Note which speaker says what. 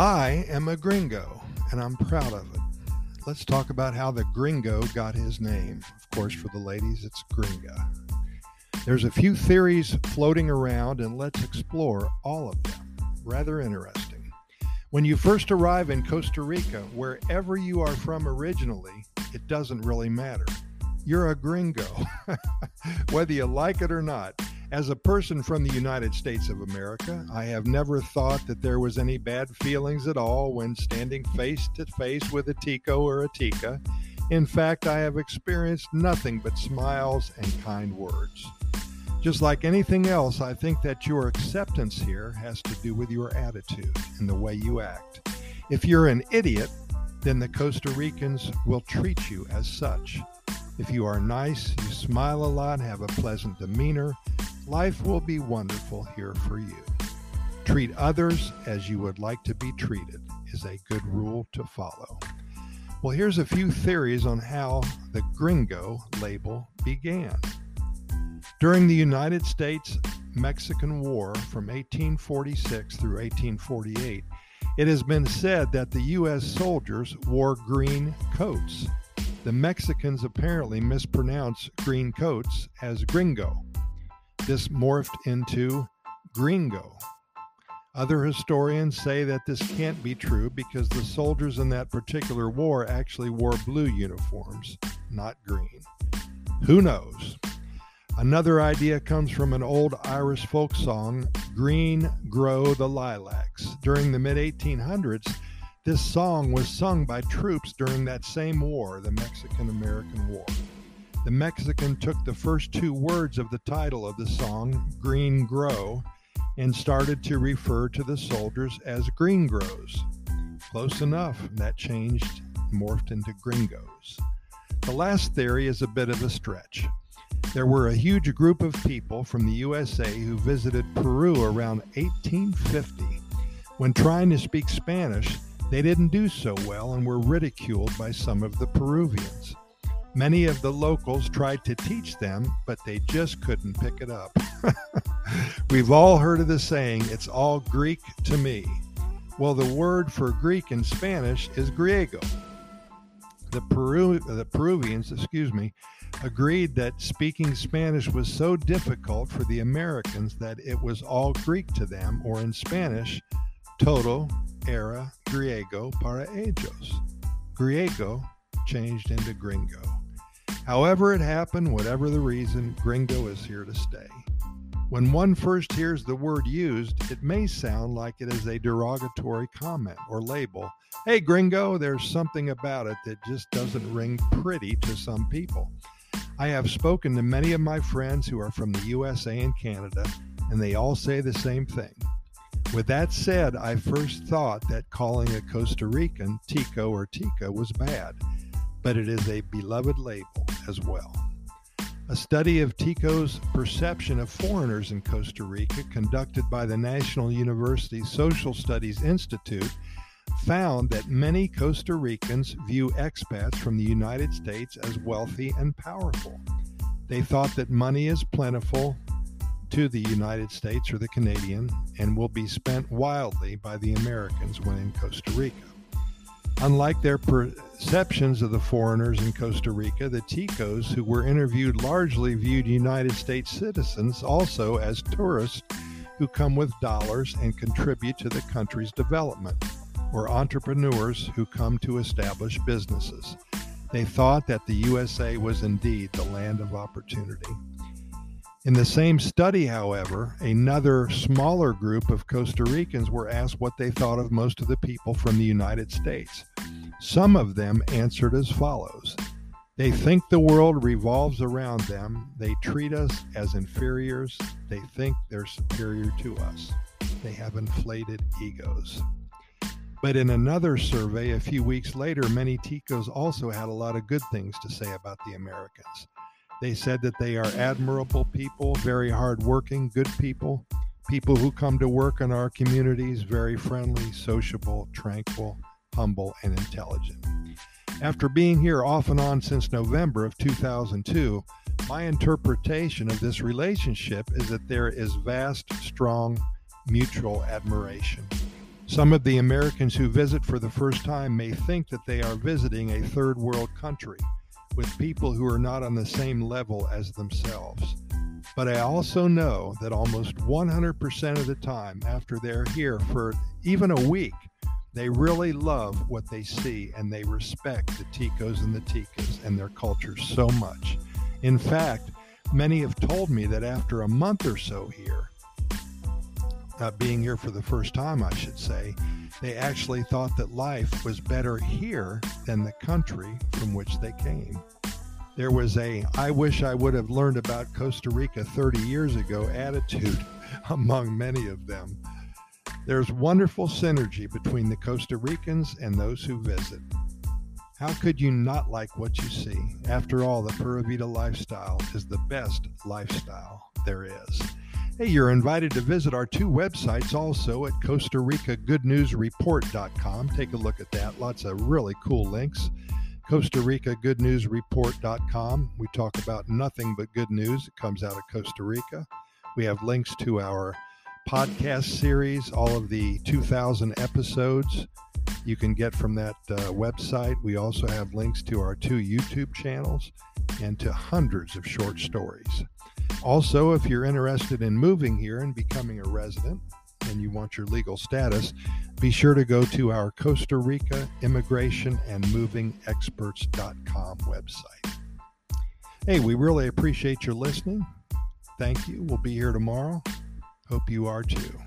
Speaker 1: I am a gringo, and I'm proud of it. Let's talk about how the gringo got his name. Of course, for the ladies, it's gringa. There's a few theories floating around, and let's explore all of them. Rather interesting. When you first arrive in Costa Rica, wherever you are from originally, it doesn't really matter. You're a gringo, whether you like it or not. As a person from the United States of America, I have never thought that there was any bad feelings at all when standing face to face with a Tico or a Tica. In fact, I have experienced nothing but smiles and kind words. Just like anything else, I think that your acceptance here has to do with your attitude and the way you act. If you're an idiot, then the Costa Ricans will treat you as such. If you are nice, you smile a lot, have a pleasant demeanor, Life will be wonderful here for you. Treat others as you would like to be treated is a good rule to follow. Well, here's a few theories on how the gringo label began. During the United States Mexican War from 1846 through 1848, it has been said that the U.S. soldiers wore green coats. The Mexicans apparently mispronounced green coats as gringo. This morphed into gringo. Other historians say that this can't be true because the soldiers in that particular war actually wore blue uniforms, not green. Who knows? Another idea comes from an old Irish folk song, Green Grow the Lilacs. During the mid 1800s, this song was sung by troops during that same war, the Mexican American War. The Mexican took the first two words of the title of the song, Green Grow, and started to refer to the soldiers as Green Grows. Close enough, that changed, morphed into Gringos. The last theory is a bit of a stretch. There were a huge group of people from the USA who visited Peru around 1850. When trying to speak Spanish, they didn't do so well and were ridiculed by some of the Peruvians. Many of the locals tried to teach them, but they just couldn't pick it up. We've all heard of the saying, it's all Greek to me. Well, the word for Greek in Spanish is griego. The, Peru, the Peruvians, excuse me, agreed that speaking Spanish was so difficult for the Americans that it was all Greek to them, or in Spanish, todo era griego para ellos. Griego changed into gringo. However, it happened, whatever the reason, gringo is here to stay. When one first hears the word used, it may sound like it is a derogatory comment or label. Hey, gringo, there's something about it that just doesn't ring pretty to some people. I have spoken to many of my friends who are from the USA and Canada, and they all say the same thing. With that said, I first thought that calling a Costa Rican Tico or Tica was bad but it is a beloved label as well. A study of Tico's perception of foreigners in Costa Rica, conducted by the National University Social Studies Institute, found that many Costa Ricans view expats from the United States as wealthy and powerful. They thought that money is plentiful to the United States or the Canadian and will be spent wildly by the Americans when in Costa Rica. Unlike their perceptions of the foreigners in Costa Rica, the Ticos, who were interviewed, largely viewed United States citizens also as tourists who come with dollars and contribute to the country's development, or entrepreneurs who come to establish businesses. They thought that the USA was indeed the land of opportunity. In the same study, however, another smaller group of Costa Ricans were asked what they thought of most of the people from the United States. Some of them answered as follows They think the world revolves around them. They treat us as inferiors. They think they're superior to us. They have inflated egos. But in another survey a few weeks later, many Ticos also had a lot of good things to say about the Americans. They said that they are admirable people, very hardworking, good people, people who come to work in our communities, very friendly, sociable, tranquil, humble, and intelligent. After being here off and on since November of 2002, my interpretation of this relationship is that there is vast, strong mutual admiration. Some of the Americans who visit for the first time may think that they are visiting a third world country with people who are not on the same level as themselves. But I also know that almost 100% of the time, after they're here for even a week, they really love what they see and they respect the Ticos and the Ticas and their culture so much. In fact, many have told me that after a month or so here, uh, being here for the first time, I should say, they actually thought that life was better here than the country from which they came. There was a I wish I would have learned about Costa Rica 30 years ago attitude among many of them. There's wonderful synergy between the Costa Ricans and those who visit. How could you not like what you see? After all, the Pura Vida lifestyle is the best lifestyle there is. Hey, you're invited to visit our two websites also at Costa Rica Good News Report.com. Take a look at that. Lots of really cool links. Costa Rica Good News Report.com. We talk about nothing but good news that comes out of Costa Rica. We have links to our podcast series, all of the 2,000 episodes you can get from that uh, website. We also have links to our two YouTube channels and to hundreds of short stories. Also, if you're interested in moving here and becoming a resident and you want your legal status, be sure to go to our Costa Rica Immigration and Moving Experts.com website. Hey, we really appreciate your listening. Thank you. We'll be here tomorrow. Hope you are too.